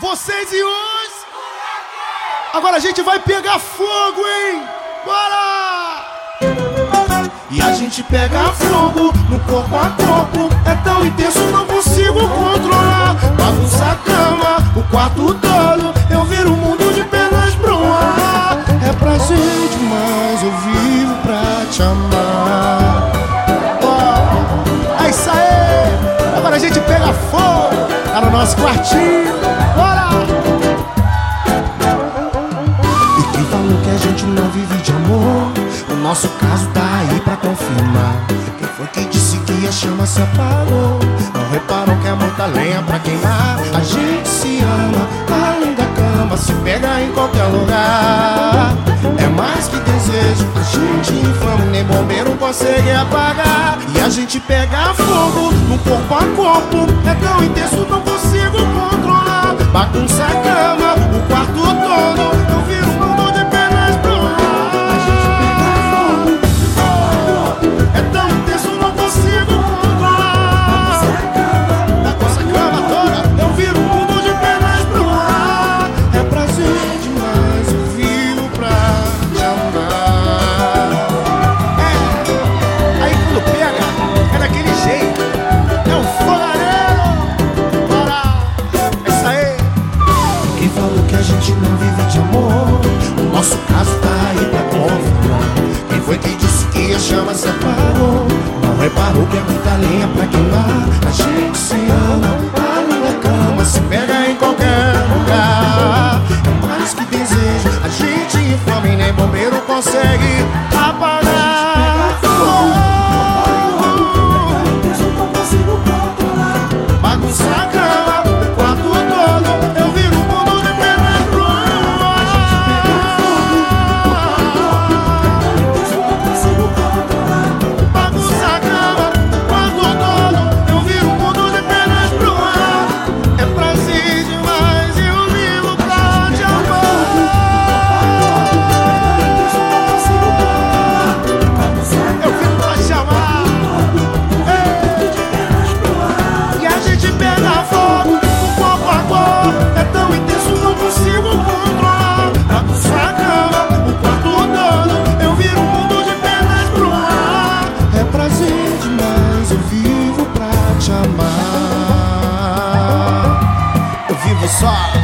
Vocês e os. Agora a gente vai pegar fogo, hein? Bora! E a gente pega fogo no corpo a corpo. É tão intenso, não consigo controlar. Bagunça a cama, o quarto todo. Eu viro o mundo de pernas pro ar. É prazer demais, eu vivo pra te amar. Oh, é isso aí! Agora a gente pega fogo lá no nosso quartinho. Bora! E quem falou que a gente não vive de amor? O nosso caso tá aí pra confirmar. Quem foi que disse que a chama se apagou? Não reparou que é muita lenha pra queimar. A gente se ama, além da cama, se pega em qualquer lugar. É mais que desejo, a gente inflama, nem bombeiro consegue apagar. E a gente pega fogo no corpo a corpo. É tão intenso, não consigo controlar. Bagunça gente não vive de amor? O nosso caso tá aí pra confirmar. Quem foi que disse que a chama se apagou? Não reparou que é muita lenha pra queimar. A gente se ama, além da cama, se pega em qualquer lugar. É mais que desejo, a gente inflama e nem bombeiro consegue vivo